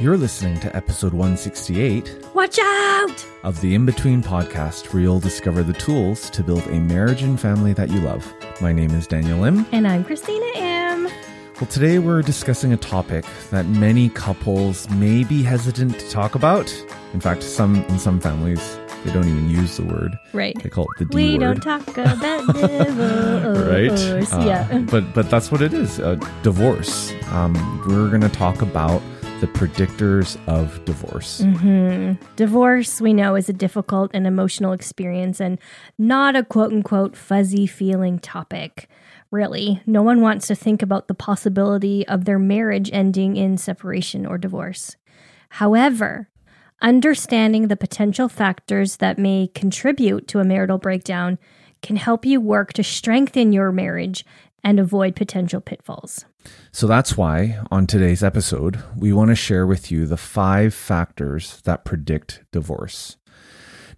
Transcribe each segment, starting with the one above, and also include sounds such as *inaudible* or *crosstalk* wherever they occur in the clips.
You're listening to episode 168 Watch out! of the In Between podcast, where you'll discover the tools to build a marriage and family that you love. My name is Daniel Lim. And I'm Christina M. Well, today we're discussing a topic that many couples may be hesitant to talk about. In fact, some in some families they don't even use the word. Right. They call it the D we word. don't talk about *laughs* divorce. right? Uh, yeah. But but that's what it is. Uh, divorce. Um, we're going to talk about the predictors of divorce. hmm Divorce, we know, is a difficult and emotional experience and not a quote unquote fuzzy feeling topic. Really, no one wants to think about the possibility of their marriage ending in separation or divorce. However, understanding the potential factors that may contribute to a marital breakdown can help you work to strengthen your marriage and avoid potential pitfalls. So that's why on today's episode, we want to share with you the five factors that predict divorce.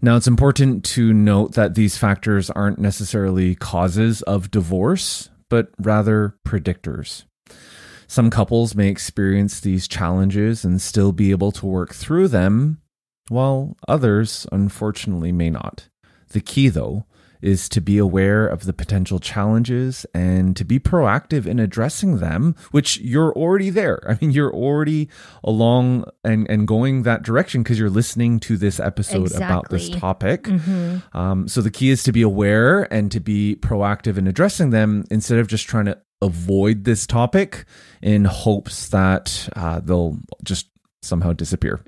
Now, it's important to note that these factors aren't necessarily causes of divorce, but rather predictors. Some couples may experience these challenges and still be able to work through them, while others, unfortunately, may not. The key, though, is to be aware of the potential challenges and to be proactive in addressing them, which you're already there. I mean, you're already along and, and going that direction because you're listening to this episode about this Exactly. topic. Um, so the key is to be aware and to be proactive in addressing them instead of just trying to avoid this topic in hopes that uh, they'll just somehow disappear.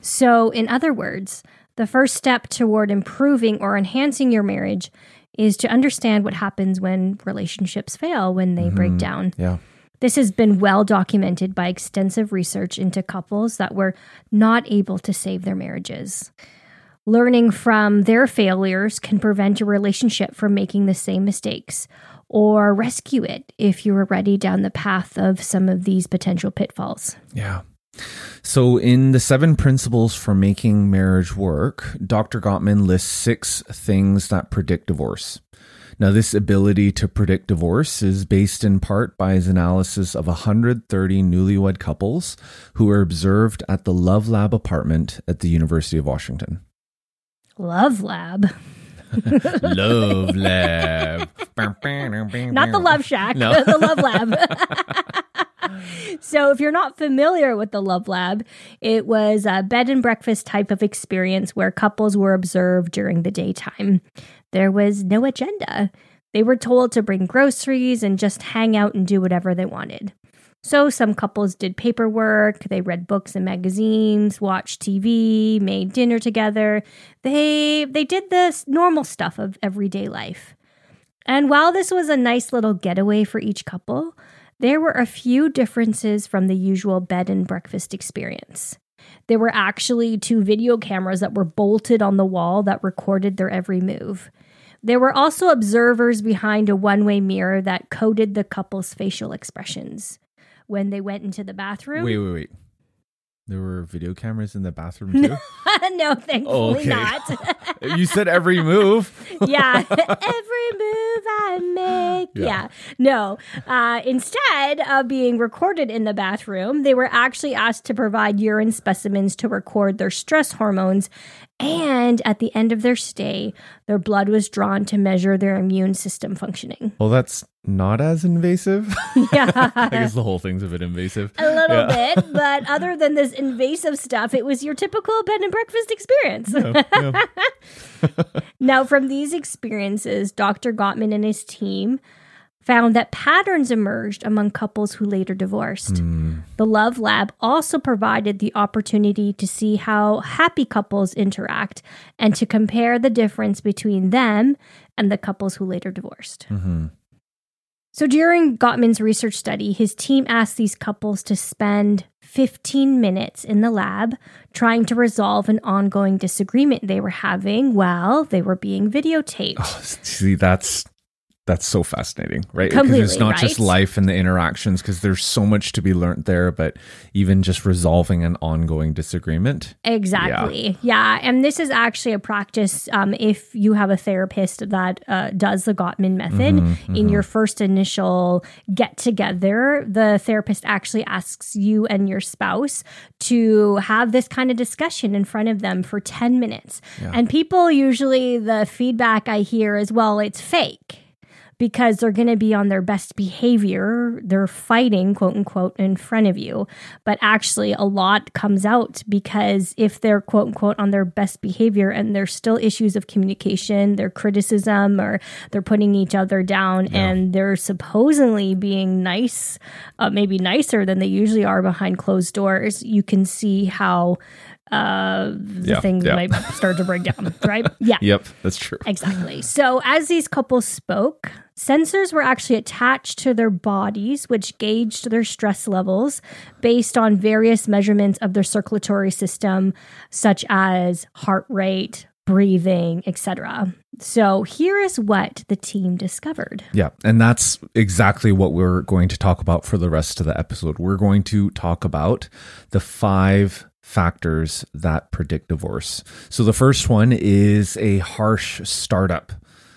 So, in other words, the first step toward improving or enhancing your marriage is to understand what happens when relationships fail, when they break mm-hmm. down. Yeah. This has been well documented by extensive research into couples that were not able to save their marriages. Learning from their failures can prevent your relationship from making the same mistakes or rescue it if you are ready down the path of some of these potential pitfalls. Yeah. So, in the seven principles for making marriage work, Dr. Gottman lists six things that predict divorce. Now, this ability to predict divorce is based in part by his analysis of 130 newlywed couples who were observed at the Love Lab apartment at the University of Washington. Love Lab. *laughs* Love Lab. Not the Love Shack, No. *laughs* the Love Lab. *laughs* *laughs* so, if you're not familiar with the Love Lab, it was a bed and breakfast type of experience where couples were observed during the daytime. There was no agenda. They were told to bring groceries and just hang out and do whatever they wanted. So, some couples did paperwork, they read books and magazines, watched TV, made dinner together. They they did the normal stuff of everyday life. And while this was a nice little getaway for each couple, there were a few differences from the usual bed and breakfast experience. There were actually two video cameras that were bolted on the wall that recorded their every move. There were also observers behind a one way mirror that coded the couple's facial expressions. When they went into the bathroom, Wait, wait, wait. There were video cameras in the bathroom *laughs* too? *laughs* no, thankfully Oh, okay. not. *laughs* you said every move. yeah. Every move I make. Yeah. Yeah. No. Uh, instead of being recorded in the bathroom, they were actually asked to provide urine specimens to record their stress hormones. And at the end of their stay, their blood was drawn to measure their immune system functioning. Well, that's not as invasive. Yeah. *laughs* I guess the whole thing's a bit invasive. A little Yeah. bit, *laughs* but other than this invasive stuff, it was your typical bed and breakfast experience. Yeah, yeah. *laughs* Now, from these experiences, Dr. Gottman and his team found that patterns emerged among couples who later divorced. The Love Lab also provided the opportunity to see how happy couples interact and to compare the difference between them and the couples who later divorced. Mm-hmm. So during Gottman's research study, his team asked these couples to spend 15 minutes in the lab trying to resolve an ongoing disagreement they were having while they were being videotaped. Oh, see, that's that's so fascinating, right? Because it's not just life and the interactions, because there's so much to be learned there, but even just resolving an ongoing disagreement. Exactly. Yeah. And this is actually a practice um, if you have a therapist that uh, does the Gottman method. Mm-hmm, In your first initial get together, the therapist actually asks you and your spouse to have this kind of discussion in front of them for 10 minutes. And people usually, the feedback I hear is, well, it's fake because they're going to be on their best behavior. They're fighting, quote unquote, in front of you. But actually, a lot comes out because if they're, quote unquote, on their best behavior and there's still issues of communication, their criticism, or they're putting each other down and they're supposedly being nice, uh, maybe nicer than they usually are behind closed doors, you can see how. Uh, the Yeah, things yeah. might start to break down, right? Yeah. *laughs* Yep, that's true. Exactly. So, as these couples spoke, sensors were actually attached to their bodies, which gauged their stress levels based on various measurements of their circulatory system, such as heart rate, breathing, etc. So, here is what the team discovered. Yeah, and that's exactly what we're going to talk about for the rest of the episode. We're going to talk about the five factors that predict divorce. So the first one is a harsh startup.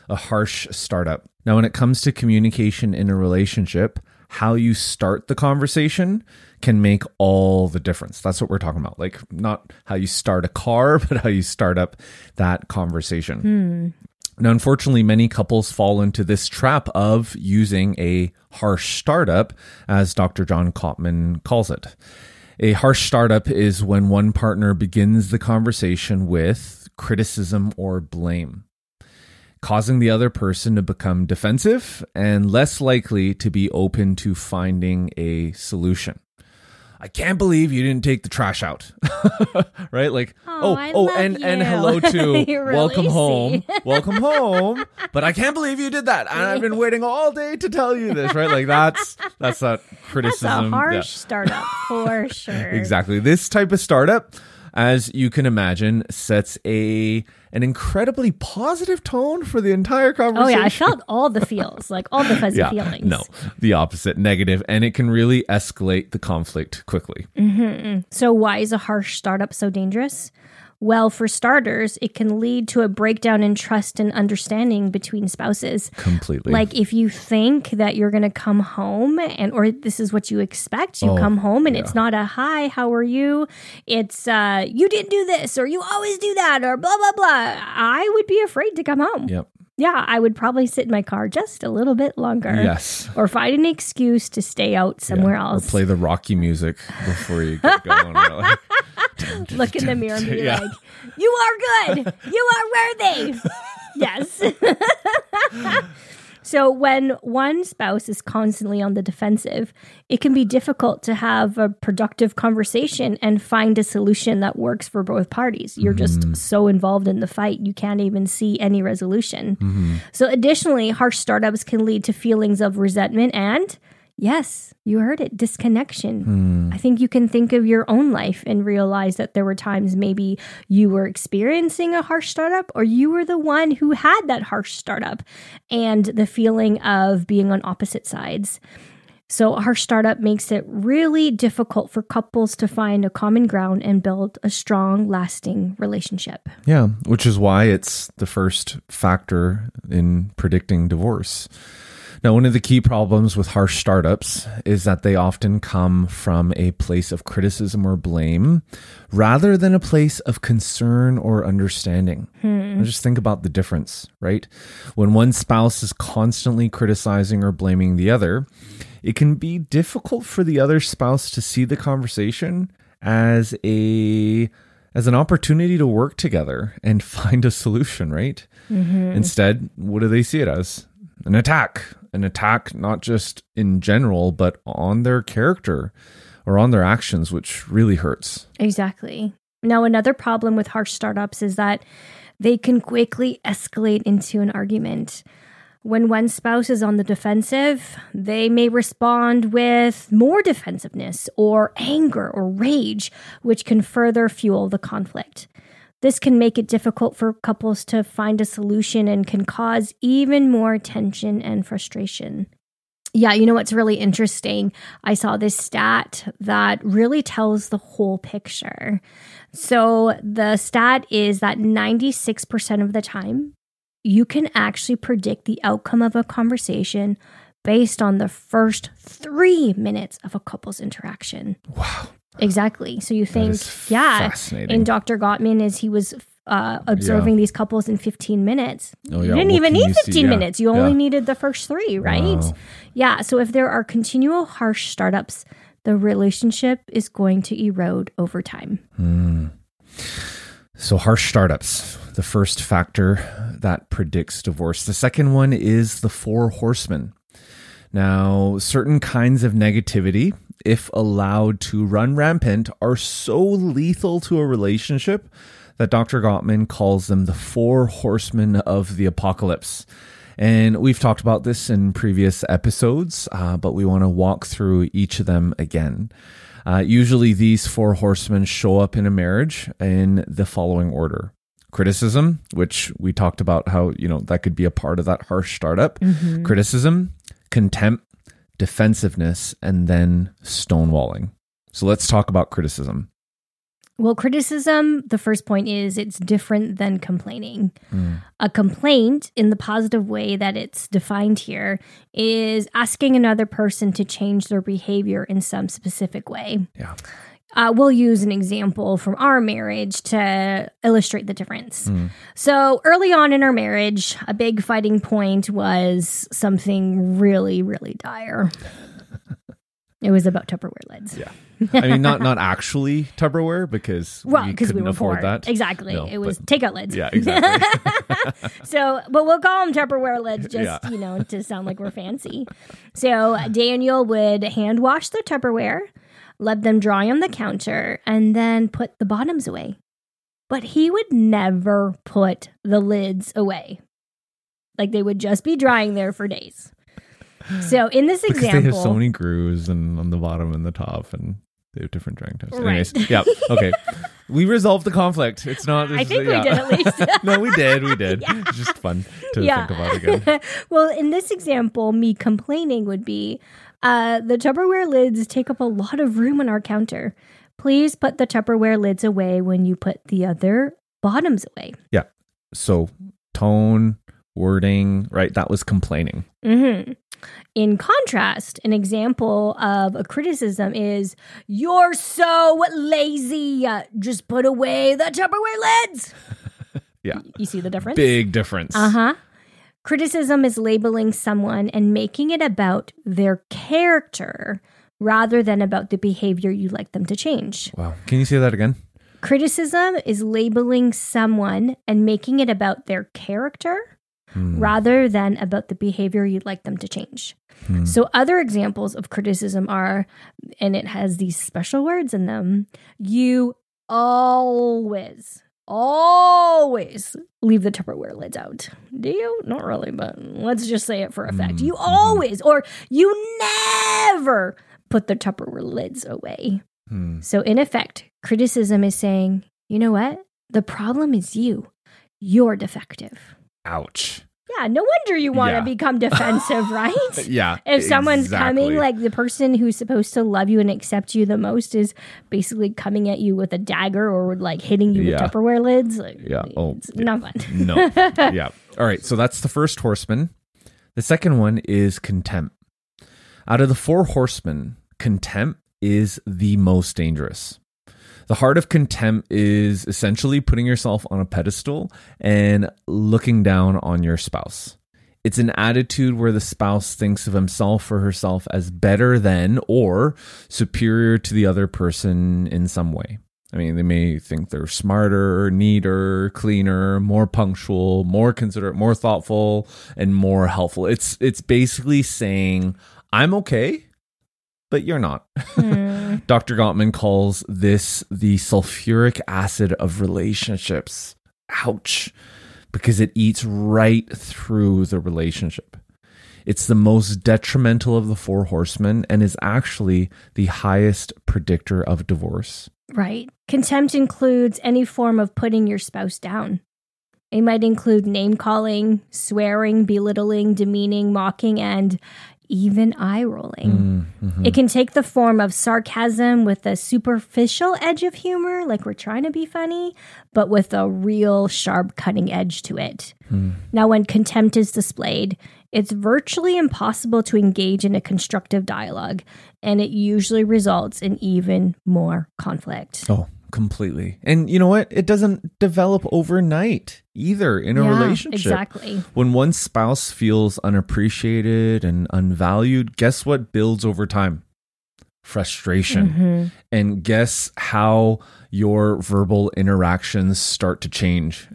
A harsh startup. Now, when it comes to communication in a relationship, how you start the conversation can make all the difference. That's what we're talking about. Like, not how you start a car, *laughs* but how you start up that conversation. Hmm. Now, unfortunately, many couples fall into this trap of using a harsh startup, as Dr. John Gottman calls it. A harsh startup is when one partner begins the conversation with criticism or blame, causing the other person to become defensive and less likely to be open to finding a solution. I can't believe you didn't take the trash out. *laughs* right? Like, Oh, oh, oh, and and hello *laughs* to really welcome home. Welcome home. *laughs* But I can't believe you did that. And I've been waiting all day to tell you this, right? Like that's that's that That's criticism. a harsh Yeah. startup for sure. Exactly. This type of startup, as you can imagine, sets a an incredibly positive tone for the entire conversation. Oh, yeah. I felt all the feels, like all the fuzzy *laughs* yeah, feelings. no, the opposite, negative, and it can really escalate the conflict quickly. Mm-hmm, mm. So, why is a harsh startup so dangerous? Well, for starters, it can lead to a breakdown in trust and understanding between spouses. Completely. Like if you think that you're going to come home and or this is what you expect, you Oh, come home and yeah. it's not a hi, how are you? It's uh you didn't do this or you always do that or blah blah blah. I would be afraid to come home. Yep. Yeah, I would probably sit in my car just a little bit longer. Yes. Or find an excuse to stay out somewhere Yeah. else. Or play the Rocky music before you get going. Like, *laughs* look in the mirror and be *laughs* Yeah. like, "You are good. You are worthy." *laughs* yes. So when one spouse is constantly on the defensive, it can be difficult to have a productive conversation and find a solution that works for both parties. You're just mm-hmm. so involved in the fight, you can't even see any resolution. Mm-hmm. So additionally, harsh startups can lead to feelings of resentment and Yes, you heard it. Disconnection. Hmm. I think you can think of your own life and realize that there were times maybe you were experiencing a harsh startup or you were the one who had that harsh startup and the feeling of being on opposite sides. So, a harsh startup makes it really difficult for couples to find a common ground and build a strong, lasting relationship. Yeah, which is why it's the first factor in predicting divorce. Now, one of the key problems with harsh startups is that they often come from a place of criticism or blame rather than a place of concern or understanding. Hmm. Now, Just think about the difference, right? When one spouse is constantly criticizing or blaming the other, it can be difficult for the other spouse to see the conversation as a as an opportunity to work together and *laughs* find a solution, right? Mm-hmm. Instead, what do they see it as? An attack. An attack, not just in general, but on their character or on their actions, which really hurts. Exactly. Now, another problem with harsh startups is that they can quickly escalate into an argument. When one spouse is on the defensive, they may respond with more defensiveness or anger or rage, which can further fuel the conflict. This can make it difficult for couples to find a solution and can cause even more tension and frustration. Yeah, you know what's really interesting? I saw this stat that really tells the whole picture. So, the stat is that 96% of the time, you can actually predict the outcome of a conversation based on the first three minutes of a couple's interaction. Wow. Exactly. So you think, yeah, in Dr. Gottman, as he was uh, observing these couples in 15 minutes. Oh, you didn't even need you see? 15 Yeah. minutes. You only Yeah. needed the first three, right? Wow. Yeah. So if there are continual harsh startups, the relationship is going to erode over time. So, harsh startups, the first factor that predicts divorce. The second one is the four horsemen. Now, certain kinds of negativity, if allowed to run rampant, are so lethal to a relationship that Dr. Gottman calls them the four horsemen of the apocalypse. And we've talked about this in previous episodes, uh, but we want to walk through each of them again. Uh, usually, these four horsemen show up in a marriage in the following order criticism, which we talked about how, you know, that could be a part of that harsh startup, criticism, contempt, defensiveness, and then stonewalling. So let's talk about criticism. Well, criticism, the first point is it's different than complaining. Mm. A complaint, in the positive way that it's defined here, is asking another person to change their behavior in some specific way. Yeah. Uh, we'll use an example from our marriage to illustrate the difference. So, early on in our marriage, a big fighting point was something really, really dire. *laughs* it was about Tupperware lids. Yeah. I mean, not not actually Tupperware because *laughs* Well, we we couldn't were afford poor. that. Exactly. No, it was but- takeout lids. Yeah, exactly. *laughs* So, but we'll call them Tupperware lids just, Yeah. you know, to sound like we're fancy. So, Daniel would hand wash the Tupperware, let them dry on the counter, and then put the bottoms away. But he would never put the lids away. Like they would just be drying there for days. So, in this *laughs* because example, they have so many grooves and on the bottom and the top and they have different drying times. Right. Anyways, yeah, *laughs* okay. We resolved the conflict. It's not. I it's- think we did at least. *laughs* no, we did. We did. Yeah. It's just fun to Yeah. think about again. well, in this example, me complaining would be uh, the Tupperware lids take up a lot of room on our counter. Please put the Tupperware lids away when you put the other bottoms away. Yeah. So tone, wording, right? That was complaining. Mm-hmm. In contrast, an example of a criticism is You're so lazy. Just put away the Tupperware lids. *laughs* Yeah. You see the difference? Big difference. Uh huh. Criticism is labeling someone and making it about their character rather than about the behavior you'd like them to change. Wow. Can you say that again? Criticism is labeling someone and making it about their character Hmm. rather than about the behavior you'd like them to change. Hmm. So, other examples of criticism are, and it has these special words in them you always, always leave the Tupperware lids out. Do you? Not really, but let's just say it for effect. You mhm. always, or you never put the Tupperware lids away. Hmm. So, in effect, criticism is saying, you know what? The problem is you. You're defective. Ouch. Yeah, no wonder you want to Yeah. become defensive, *laughs* right? Yeah. If someone's exactly. coming, like the person who's supposed to love you and accept you the most is basically coming at you with a dagger or like hitting you Yeah. with Tupperware lids, like, Yeah. Oh, it's not fun. No. *laughs* yeah. All right. So that's the first horseman. The second one is contempt. Out of the four horsemen, contempt is the most dangerous. The heart of contempt is essentially putting yourself on a pedestal and looking down on your spouse. It's an attitude where the spouse thinks of himself or herself as better than or superior to the other person in some way. I mean, they may think they're smarter, neater, cleaner, more punctual, more considerate, more thoughtful, and more helpful. It's it's basically saying, "I'm okay, but you're not." *laughs* Hmm. Dr. Gottman calls this the sulfuric acid of relationships. Ouch. because it eats right through the relationship. It's the most detrimental of the four horsemen and is actually the highest predictor of divorce. Right. Contempt includes any form of putting your spouse down. It might include name calling, swearing, belittling, demeaning, mocking, and even eye rolling. Mm-hmm. It can take the form of sarcasm with a superficial edge of humor, like we're trying to be funny, but with a real sharp cutting edge to it. Mm. Now, when contempt is displayed, it's virtually impossible to engage in a constructive dialogue, and it usually results in even more conflict. Oh, completely. And you know what? It doesn't develop overnight either in a Yeah, relationship. Exactly. When one spouse feels unappreciated and unvalued, guess what builds over time? Frustration. Mhm. And guess how your verbal interactions start to change?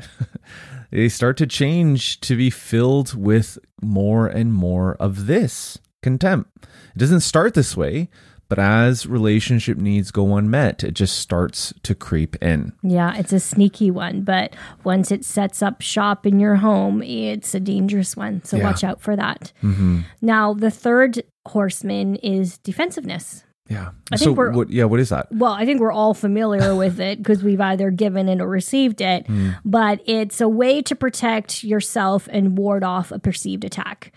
*laughs* they start to change to be filled with more and more of this contempt. It doesn't start this way, but as relationship needs go unmet, it just starts to creep in. Yeah, it's a sneaky one, but once it sets up shop in your home, it's a dangerous one. So Yeah. watch out for that. Mm-hmm. Now, the third horseman is defensiveness. Yeah. I so think we're- what? Yeah. What is that? Well, I think we're all familiar *laughs* with it because we've either given it or received it, but it's a way to protect yourself and ward off a perceived attack.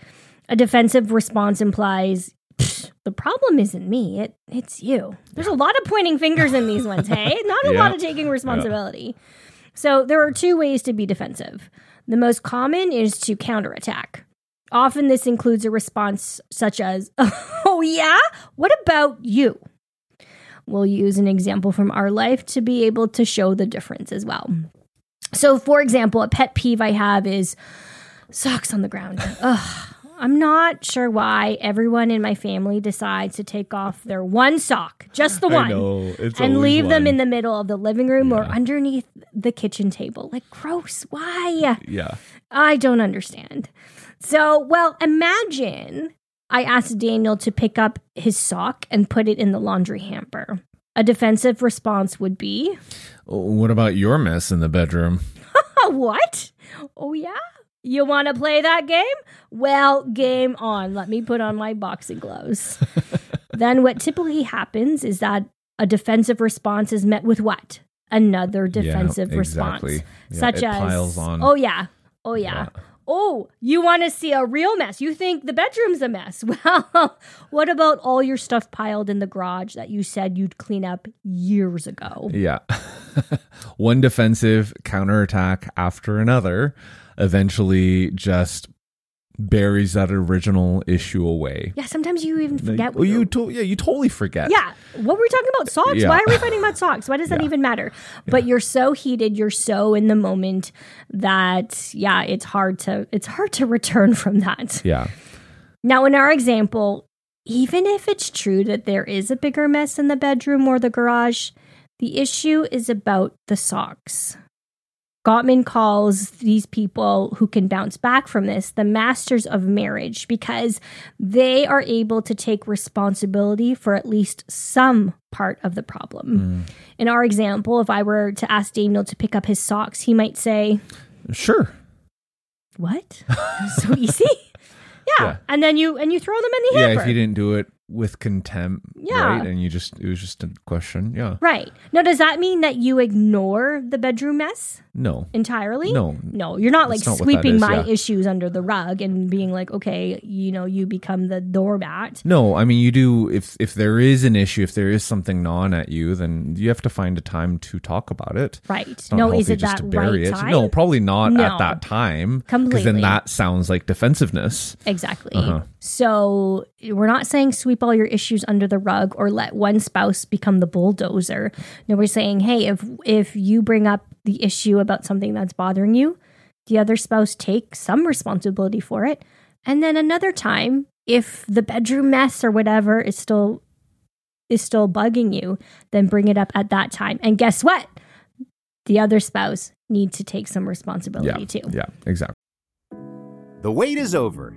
A defensive response implies "Pfft, the problem isn't me, it it's you. There's a lot of pointing fingers in these ones, hey? *laughs* Not a Yeah. lot of taking responsibility. So there are two ways to be defensive. The most common is to counterattack. Often this includes a response such as, *laughs* "Oh yeah, what about you?" We'll use an example from our life to be able to show the difference as well. So, for example, a pet peeve I have is socks on the ground. Ugh. I'm not sure why everyone in my family decides to take off their one sock, just the one, It's and leave them in the middle of the living room or underneath the kitchen table. Like, gross. Why? Yeah. I don't understand. So, well, imagine I asked Daniel to pick up his sock and put it in the laundry hamper. A defensive response would be, What about your mess in the bedroom? "Oh, *laughs* What? Oh, yeah? You want to play that game? Well, game on. Let me put on my boxing gloves. *laughs* then, what typically happens is that a defensive response is met with what? Another defensive Yeah, response. exactly. Yeah, such as, piles on. oh, yeah. Oh, yeah. Yeah. Oh, you want to see a real mess? You think the bedroom's a mess? *laughs* Well, what about all your stuff piled in the garage that you said you'd clean up years ago? Yeah. *laughs* One defensive counterattack after another eventually just buries that original issue away. Yeah, sometimes you even forget. oh, what you to- yeah, you totally forget. yeah, what were we talking about? Socks? Yeah. Why are we fighting about socks? Why does that Yeah. even matter? But you're so heated, you're so in the moment that yeah, it's hard to it's hard to return from that. Yeah. Now, in our example, even if it's true that there is a bigger mess in the bedroom or the garage, the issue is about the socks. Gottman calls these people who can bounce back from this the masters of marriage because they are able to take responsibility for at least some part of the problem. Mm. In our example, if I were to ask Daniel to pick up his socks, he might say, Sure. What? so easy? *laughs* Yeah. Yeah. And then you and you throw them in the Yeah, hamper. if you didn't do it with contempt, Yeah. right? And you just it was just a question. Yeah. Right. Now, does that mean that you ignore the bedroom mess No. entirely? No. No, you're not like not sweeping is, my yeah. issues under the rug and being like, okay, you know, you become the doormat. No, I mean you do if if there is an issue, if there is something gnawing at you, then you have to find a time to talk about it. Right. No, is it just that to bury right it. time? No, probably not No. at that time. Because Completely. then that sounds like defensiveness. Exactly. Uh-huh. So we're not saying sweep all your issues under the rug or let one spouse become the bulldozer. No, we're saying, hey, if if you bring up the issue about something that's bothering you, the other spouse take some responsibility for it. And then another time, if the bedroom mess or whatever is still is still bugging you, then bring it up at that time. And guess what? The other spouse needs to take some responsibility Yeah. too. Yeah, exactly. The wait is over.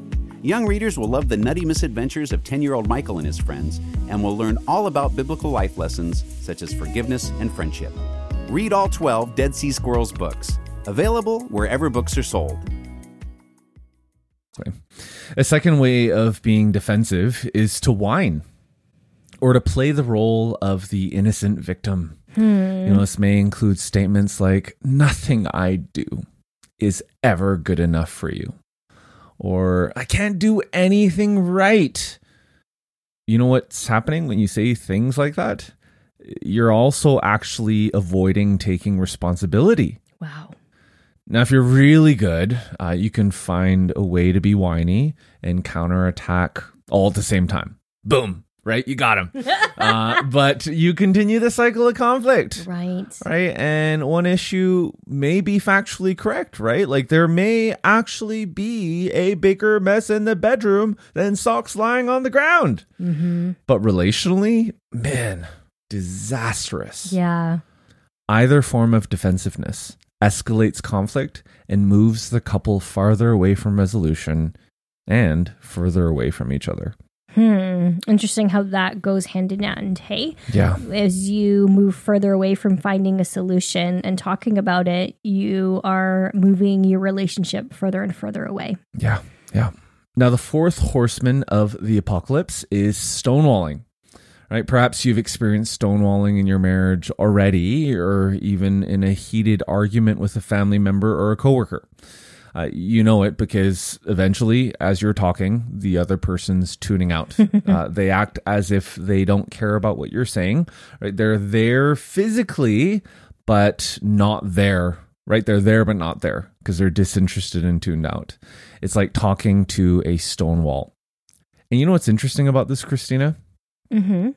Young readers will love the nutty misadventures of 10 year old Michael and his friends and will learn all about biblical life lessons such as forgiveness and friendship. Read all 12 Dead Sea Squirrels books, available wherever books are sold. A second way of being defensive is to whine or to play the role of the innocent victim. Hmm. You know, this may include statements like, Nothing I do is ever good enough for you, or I can't do anything right. You know what's happening when you say things like that? You're also actually avoiding taking responsibility. Wow. Now, if you're really good, uh, you can find a way to be whiny and counterattack all at the same time. Boom, right? You got him. *laughs* uh, but you continue the cycle of conflict. Right. Right. And one issue may be factually correct, right? Like there may actually be a bigger mess in the bedroom than socks lying on the ground. Mm-hmm. But relationally, man, disastrous. Yeah. Either form of defensiveness escalates conflict and moves the couple farther away from resolution and further away from each other. Hmm. Interesting how that goes hand in hand. Hey, Yeah. as you move further away from finding a solution and talking about it, you are moving your relationship further and further away. Yeah. Yeah. Now, the fourth horseman of the apocalypse is stonewalling. Right? Perhaps you've experienced stonewalling in your marriage already, or even in a heated argument with a family member or a coworker. Uh, you know it because eventually, as you're talking, the other person's tuning out. *laughs* uh, they act as if they don't care about what you're saying. Right? They're there physically, but not there. Right? They're there, but not there because they're disinterested and tuned out. It's like talking to a stone wall. And you know what's interesting about this, Christina? Mm-hmm.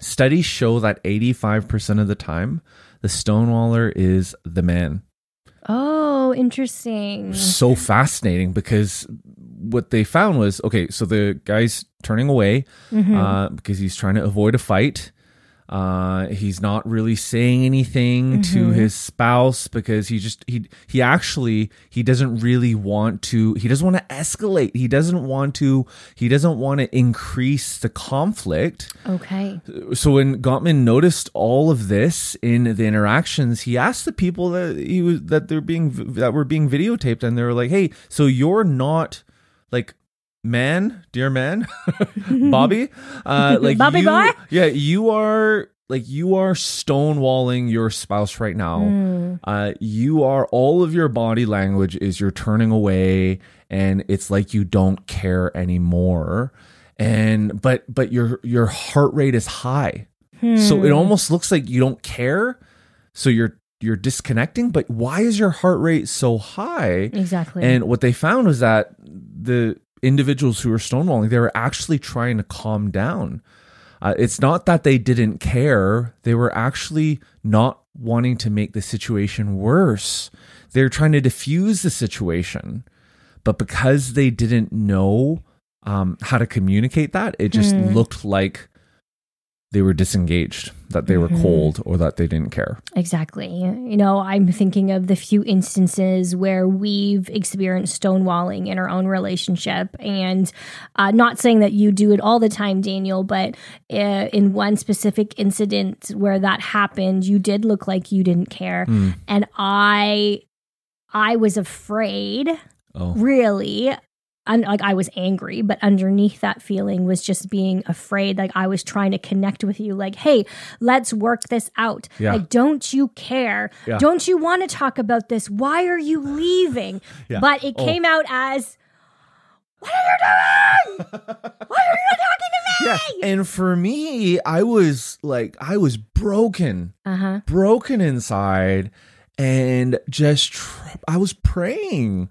Studies show that 85% of the time, the stonewaller is the man. Oh, interesting. so fascinating because what they found was okay so the guy's turning away Mhm. uh, because he's trying to avoid a fight uh, he's not really saying anything to Mhm. his spouse because he just he he actually he doesn't really want to he doesn't want to escalate he doesn't want to he doesn't want to increase the conflict Okay. so when Gottman noticed all of this in the interactions, he asked the people that he was that they're being that were being videotaped, and they were like, "Hey, so you're not like." Man, dear man, *laughs* Bobby, uh, like Bobby you, boy? yeah, you are like you are stonewalling your spouse right now. Mm. Uh, you are all of your body language is you're turning away, and it's like you don't care anymore. And but but your your heart rate is high, so it Hmm. almost looks like you don't care. So you're you're disconnecting. But why is your heart rate so high? Exactly. And what they found was that the individuals who were stonewalling, they were actually trying to calm down. Uh, it's not that they didn't care, they were actually not wanting to make the situation worse. They're trying to diffuse the situation. But because they didn't know um, how to communicate that, it just Hmm. looked like they were disengaged, that they were Mhm. cold, or that they didn't care. Exactly. You know, I'm thinking of the few instances where we've experienced stonewalling in our own relationship. And uh, not saying that you do it all the time, Daniel, but uh, in one specific incident where that happened, you did look like you didn't care. Hmm. And I. I was afraid, Oh, really. Un- like I was angry, but underneath that feeling was just being afraid. Like I was trying to connect with you, like, hey, let's work this out. Yeah. Like, don't you care? Yeah. Don't you want to talk about this? Why are you leaving? *laughs* Yeah. But it Oh. came out as, what are you doing? Why are you talking to me? *laughs* yeah. And for me, I was like, I was broken. Uh huh. broken inside and just tr- I was praying.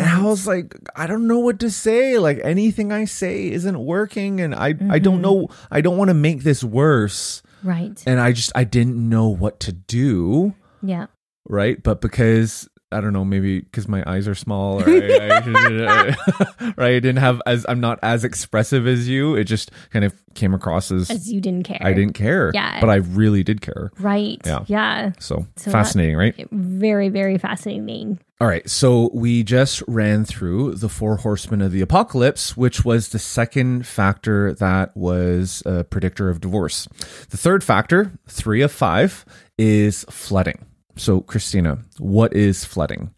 And I was like, I don't know what to say. Like anything I say isn't working and I I don't Mhm. know I don't want to make this worse. Right. And I just I didn't know what to do, Yeah. right? But because I don't know, maybe because my eyes are small, or I, *laughs* I, right? I didn't have as I'm not as expressive as you. It just kind of came across as, As you didn't care. I didn't care, Yeah. but I really did care. Right. Yeah. Yeah. So, So fascinating, right? Very, very fascinating. All right, so we just ran through the four horsemen of the apocalypse, which was the second factor that was a predictor of divorce. The third factor, three of five, is flooding. So, Christina, what is flooding?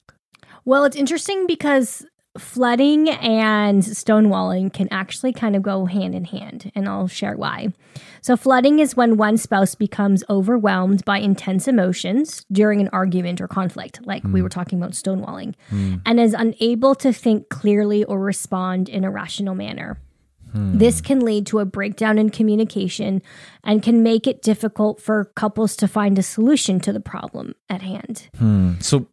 Well, it's interesting because flooding and stonewalling can actually kind of go hand in hand, and I'll share why. So, flooding is when one spouse becomes overwhelmed by intense emotions during an argument or conflict, like we hmm. were talking about stonewalling, hmm. and is unable to think clearly or respond in a rational manner. This can lead to a breakdown in communication and can make it difficult for couples to find a solution to the problem at hand. Hmm. So,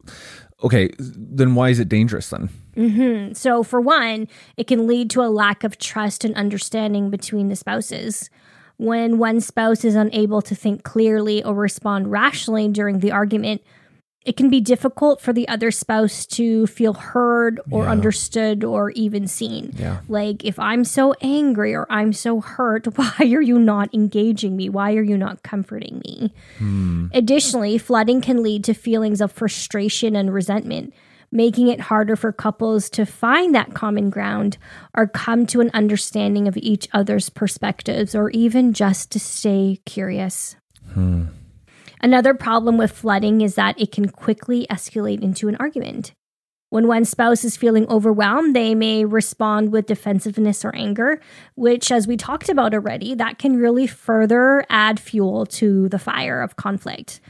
okay, then why is it dangerous then? Mm-hmm. So, for one, it can lead to a lack of trust and understanding between the spouses. When one spouse is unable to think clearly or respond rationally during the argument, it can be difficult for the other spouse to feel heard or Yeah. understood or even seen. Yeah. Like, if I'm so angry or I'm so hurt, *laughs* why are you not engaging me? Why are you not comforting me? Hmm. Additionally, flooding can lead to feelings of frustration and resentment, making it harder for couples to find that common ground or come to an understanding of each other's perspectives or even just to stay curious. Hmm. Another problem with flooding is that it can quickly escalate into an argument. When one spouse is feeling overwhelmed, they may respond with defensiveness or anger, which, as we talked about already, that can really further add fuel to the fire of conflict.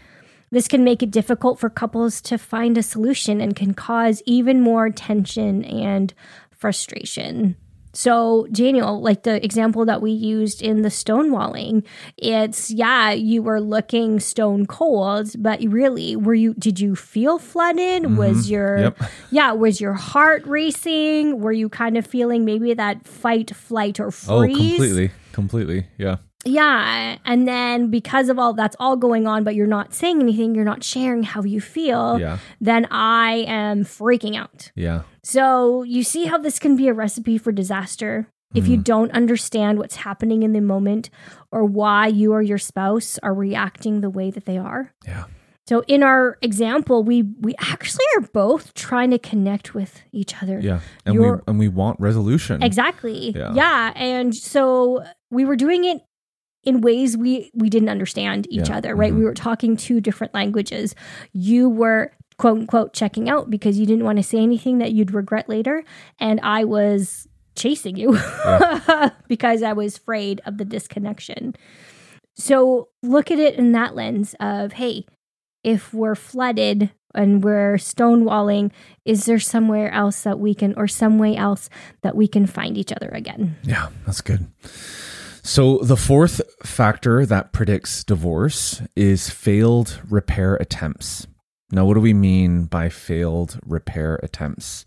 This can make it difficult for couples to find a solution and can cause even more tension and frustration. So, Daniel, like the example that we used in the stonewalling, it's yeah, you were looking stone cold, but really, were you did you feel flooded? Mm-hmm. Was your Yep. *laughs* yeah, was your heart racing? Were you kind of feeling maybe that fight, flight, or oh, freeze? Oh, completely. Completely. Yeah. Yeah. And then because of all that's all going on, but you're not saying anything, you're not sharing how you feel, Yeah. then I am freaking out. Yeah. So you see how this can be a recipe for disaster. If you mm-hmm. don't understand what's happening in the moment or why you or your spouse are reacting the way that they are. Yeah. So in our example, we we actually are both trying to connect with each other. Yeah. And we You're- and we want resolution. Exactly. Yeah. Yeah. And so we were doing it in ways we we didn't understand each Yeah. other, right? Mhm. We were talking two different languages. You were quote unquote checking out because you didn't want to say anything that you'd regret later. And I was chasing you *laughs* because I was afraid of the disconnection. So look at it in that lens of, hey, if we're flooded and we're stonewalling, is there somewhere else that we can, or some way else that we can find each other again? Yeah, that's good. So, the fourth factor that predicts divorce is failed repair attempts. Now, what do we mean by failed repair attempts?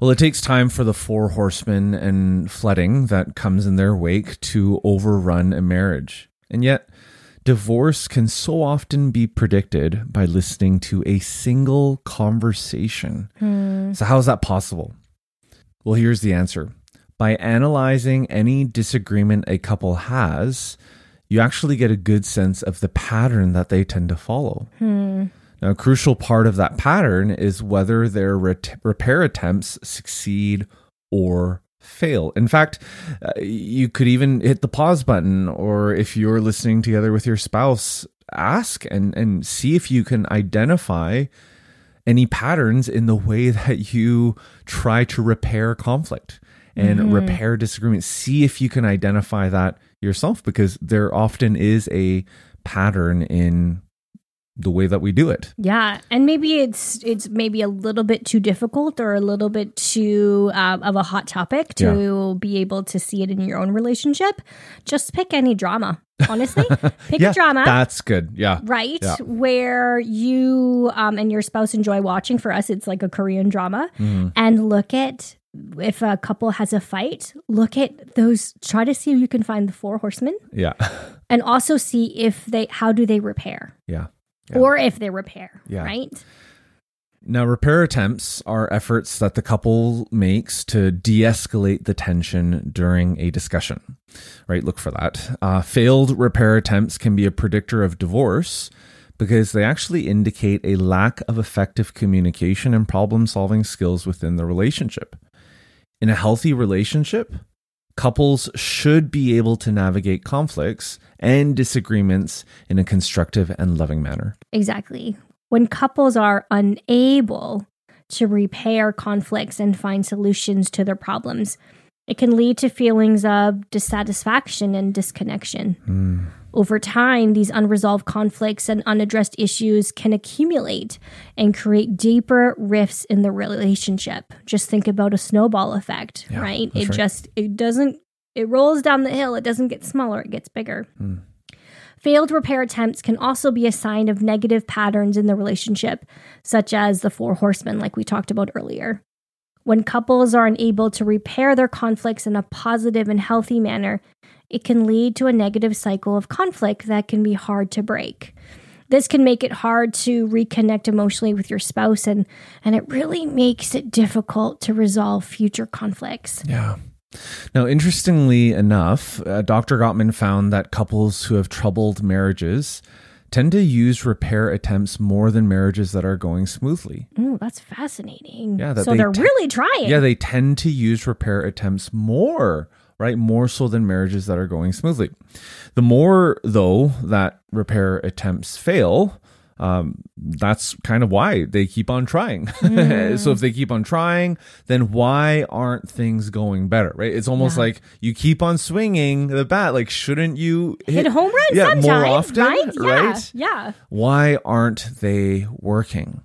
Well, it takes time for the four horsemen and flooding that comes in their wake to overrun a marriage. And yet, divorce can so often be predicted by listening to a single conversation. Hmm. So, how is that possible? Well, here's the answer. By analyzing any disagreement a couple has, you actually get a good sense of the pattern that they tend to follow. Now, a crucial part of that pattern is whether their ret- repair attempts succeed or fail. In fact, uh, you could even hit the pause button, or if you're listening together with your spouse, ask and, and see if you can identify any patterns in the way *laughs* that you try to repair conflict and repair disagreement. See if you can identify that yourself because there often is a pattern in the way that we do it. Yeah, and maybe it's it's maybe a little bit too difficult or a little bit too um, of a hot topic to be able to see it in your own relationship. Just pick any drama. Honestly, *laughs* pick yeah, a drama. That's good. Yeah. right Yeah. where you um, and your spouse enjoy watching for us it's like a korean drama Mm-hmm. and look at if a couple has a fight look at those try to see if you can find the four horsemen Yeah. *laughs* and also see if they how do they repair Yeah. Yeah. or if they repair Yeah. right Now, repair attempts are efforts that the couple makes to de escalate the tension during a discussion, right? Look for that. Uh, failed repair attempts can be a predictor of divorce because they actually indicate a lack of effective communication and problem solving skills within the relationship. In a healthy relationship, couples should be able to navigate conflicts and disagreements in a constructive and loving manner. Exactly. When couples are unable to repair conflicts and find solutions to their problems, it can lead to feelings of dissatisfaction and disconnection. Mm. Over time, these unresolved conflicts and unaddressed issues can accumulate and create deeper rifts in the relationship. Just think about a snowball effect, Yeah, right? It right. just it doesn't it rolls down the hill, it doesn't get smaller, it gets bigger. Hmm. Failed repair attempts can also be a sign of negative patterns in the relationship, such as the four horsemen like we talked about earlier. When couples are unable to repair their conflicts in a positive and healthy manner, it can lead to a negative cycle of conflict that can be hard to break. This can make it hard to reconnect emotionally with your spouse and and it really makes it difficult to resolve future conflicts. Yeah. Now, interestingly enough, uh, Dr. Gottman found that couples who have troubled marriages tend to use repair attempts more than marriages that are going smoothly. Oh, that's fascinating. Yeah, that so they they're te- really trying. Yeah, they tend to use repair attempts more, right? More so than marriages that are going smoothly. The more, though, that repair attempts fail, um, that's kind of why they keep on trying. *laughs* so if they keep on trying, then why aren't things going better, right? It's almost Yeah. like you keep on swinging the bat. Like, shouldn't you hit home runs yeah, more often, right? Yeah, right? yeah. Why aren't they working?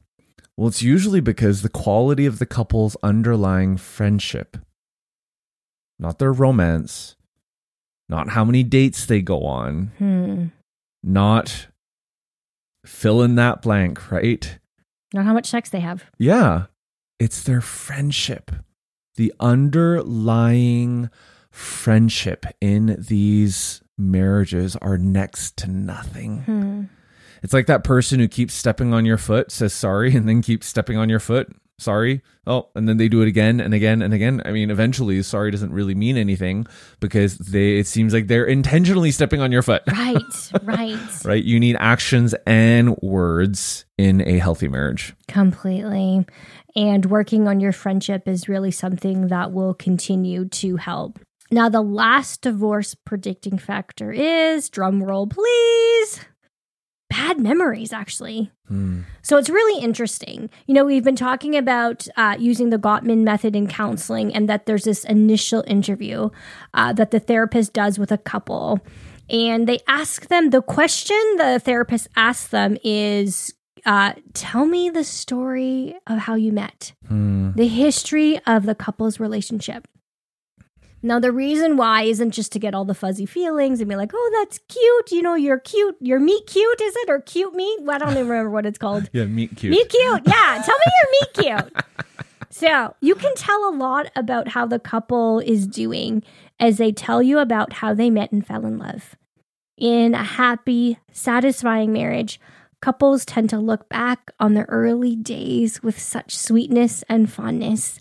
Well, it's usually because the quality of the couple's underlying friendship, not their romance, not how many dates they go on, Hmm. not fill in that blank, right? Not how much sex they have. Yeah, it's their friendship. The underlying friendship in these marriages are next to nothing. Hmm. It's like that person who keeps stepping on your foot, says sorry, *laughs* and then keeps stepping on your foot. Sorry. Oh, and then they do it again and again and again. I mean, eventually, sorry doesn't really mean anything because they. It seems like they're intentionally stepping on your foot. *laughs* Right, right. Right? You need actions and words in a healthy marriage. Completely. And working on your friendship is really something that will continue to help. Now, the last divorce predicting factor is drum roll, please. Bad memories, actually. Hmm. So it's really interesting. You know, we've been talking about uh, using the Gottman method in counseling, and that there's this initial interview uh, that the therapist does with a couple. And they ask them the question the therapist asks them is uh, Tell me the story of how you met, Hmm. the history of the couple's relationship. Now, the reason why isn't just to get all the fuzzy feelings and be like, oh, that's cute. You know, you're cute. You're meat cute, is it? Or cute meat? Well, I don't even remember what it's called. *laughs* Yeah, meet cute. Meat cute. *laughs* Yeah. Tell me you're meat cute. So you can tell a lot about how the couple is doing as they tell you about how they met and fell in love. In a happy, satisfying marriage, couples tend to look back on their early days with such sweetness and fondness.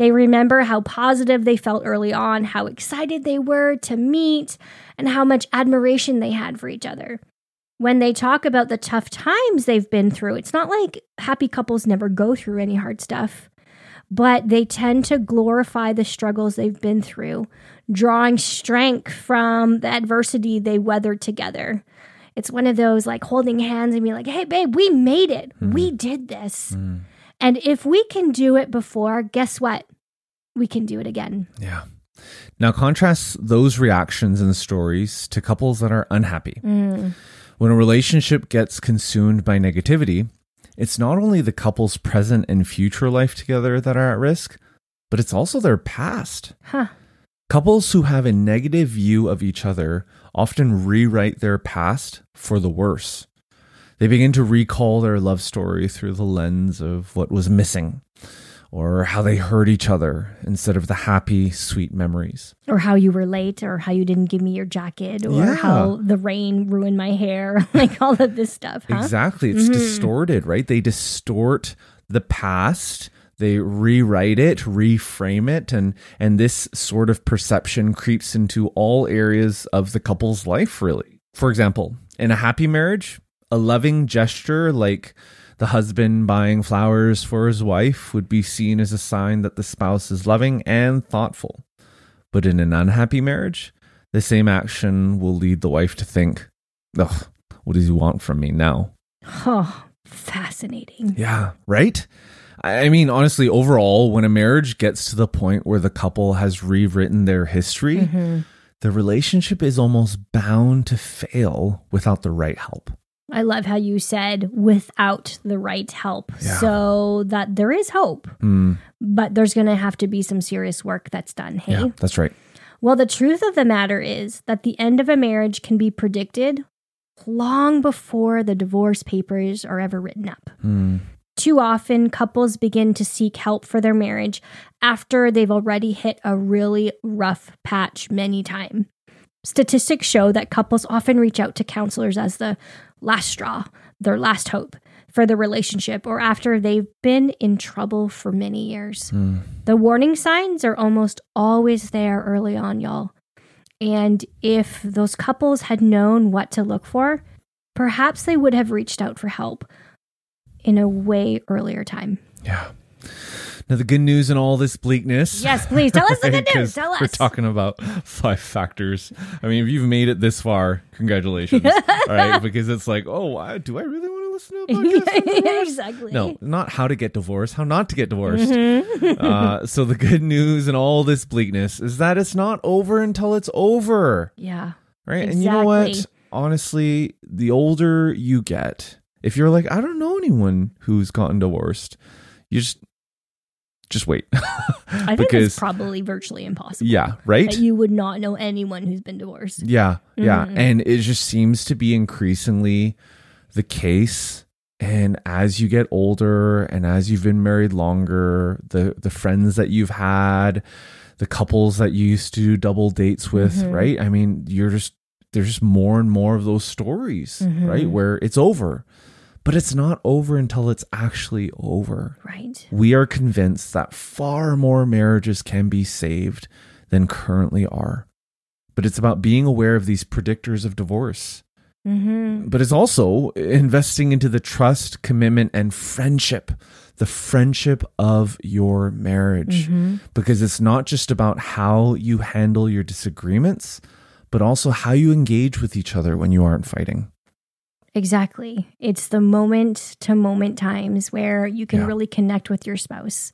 They remember how positive they felt early on, how excited they were to meet, and how much admiration they had for each other when they talk about the tough times they've been through, it's not like happy couples never go through any hard stuff, but they tend to glorify the struggles they've been through, drawing strength from the adversity they weathered together. It's one of those like holding hands and being like, hey, babe, we made it. We did this. Hmm. And if we can do it before, guess what? We can do it again. Yeah. Now contrast those reactions and stories to couples that are unhappy. Mm. When a relationship gets consumed by negativity, it's not only the couple's present and future life together that are at risk, but it's also their past. Huh. Couples who have a negative view of each other often rewrite their past for the worse. They begin to recall their love story through the lens of what was missing or how they hurt each other instead of the happy, sweet memories. or how you were late or how you didn't give me your jacket or Yeah. how the rain ruined my hair *laughs* like all of this stuff huh Exactly. It's Mhm. distorted, right? They distort the past, they rewrite it, reframe it, and and this sort of perception creeps into all areas of the couple's life, really. For example, in a happy marriage, a loving gesture like the husband buying flowers for his wife would be seen as a sign that the spouse is loving and thoughtful. But in an unhappy marriage, the same action will lead the wife to think, Ugh, what does he want from me now? Oh, fascinating. Yeah, right? I mean, honestly, overall, when a marriage gets to the point where the couple has rewritten their history, Mm-hmm. the relationship is almost bound to fail without the right help. I love how you said without the right help. Yeah. So that there is hope, Mm, but there's going to have to be some serious work that's done. Hey? yeah, that's right. Well, the truth of the matter is that the end of a marriage can be predicted long before the divorce papers are ever written up. Mm, Too often, couples begin to seek help for their marriage after they've already hit a really rough patch many times. Statistics show that couples often reach out to counselors as the last straw, their last hope for the relationship, or after they've been in trouble for many years. mm. The warning signs are almost always there early on, y'all. And if those couples had known what to look for, perhaps they would have reached out for help in a way earlier time. Yeah. Now, the good news in all this bleakness. Yes, please tell us the *laughs* good news. Tell us. We're talking about five factors. I mean, if you've made it this far, congratulations. *laughs* all right. Because it's like, oh, why, do I really want to listen to a podcast? *laughs* exactly. No, not how to get divorced, how not to get divorced. Mm-hmm. uh, so, the good news in all this bleakness is that it's not over until it's over. Yeah. Right. And you know what? Honestly, the older you get, if you're like, I don't know anyone who's gotten divorced, you just just wait. *laughs* I think because it's probably virtually impossible. yeah, right? That you would not know anyone who's been divorced. yeah, yeah. Mhm. And it just seems to be increasingly the case. And as you get older and as you've been married longer, the the friends that you've had, the couples that you used to do double dates with, Mhm. right? I mean, you're just there's just more and more of those stories, Mhm. right? Where it's over. But it's not over until it's actually over. Right. We are convinced that far more marriages can be saved than currently are. But it's about being aware of these predictors of divorce. Mm-hmm. But it's also investing into the trust, commitment, and friendship, the friendship of your marriage. Mm-hmm. Because it's not just about how you handle your disagreements, but also how you engage with each other when you aren't fighting. Exactly. It's the moment to moment times where you can Yeah. really connect with your spouse.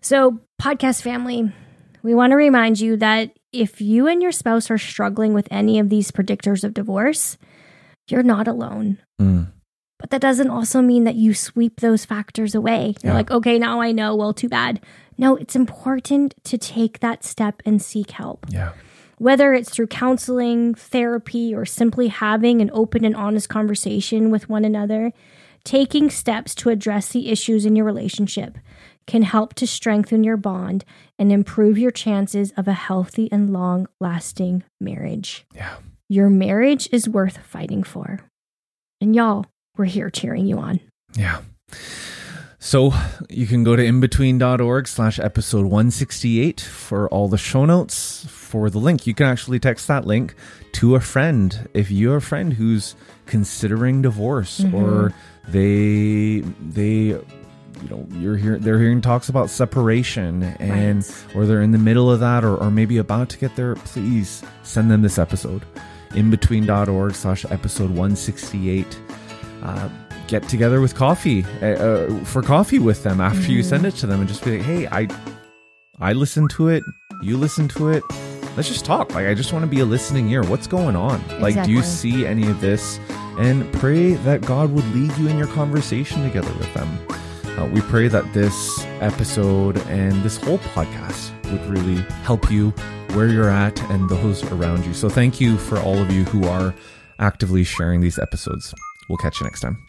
So, podcast family, we want to remind you that if you and your spouse are struggling with any of these predictors of divorce, you're not alone. Mm. But that doesn't also mean that you sweep those factors away. You're Yeah. like, okay, now I know. Well, too bad. No, it's important to take that step and seek help. Yeah. Whether it's through counseling, therapy, or simply having an open and honest conversation with one another, taking steps to address the issues in your relationship can help to strengthen your bond and improve your chances of a healthy and long lasting marriage. Yeah. Your marriage is worth fighting for. And y'all, we're here cheering you on. Yeah. So you can go to imbetween.org slash episode 168 for all the show notes for the link. You can actually text that link to a friend. If you're a friend who's considering divorce or they they you know you're here they're hearing talks about separation and Right. or they're in the middle of that or, or maybe about to get there please send them this episode. imbetween.org slash episode 168 uh, get together with coffee uh, uh, for coffee with them after you send it to them and just be like hey i i listened to it. You listen to it let's just talk. Like i just want to be a listening ear. What's going on? Like do you see any of this? And pray that god would lead you in your conversation together with them. Uh, we pray that this episode and this whole podcast would really help you where you're at and those around you. So thank you for all of you who are actively sharing these episodes. We'll catch you next time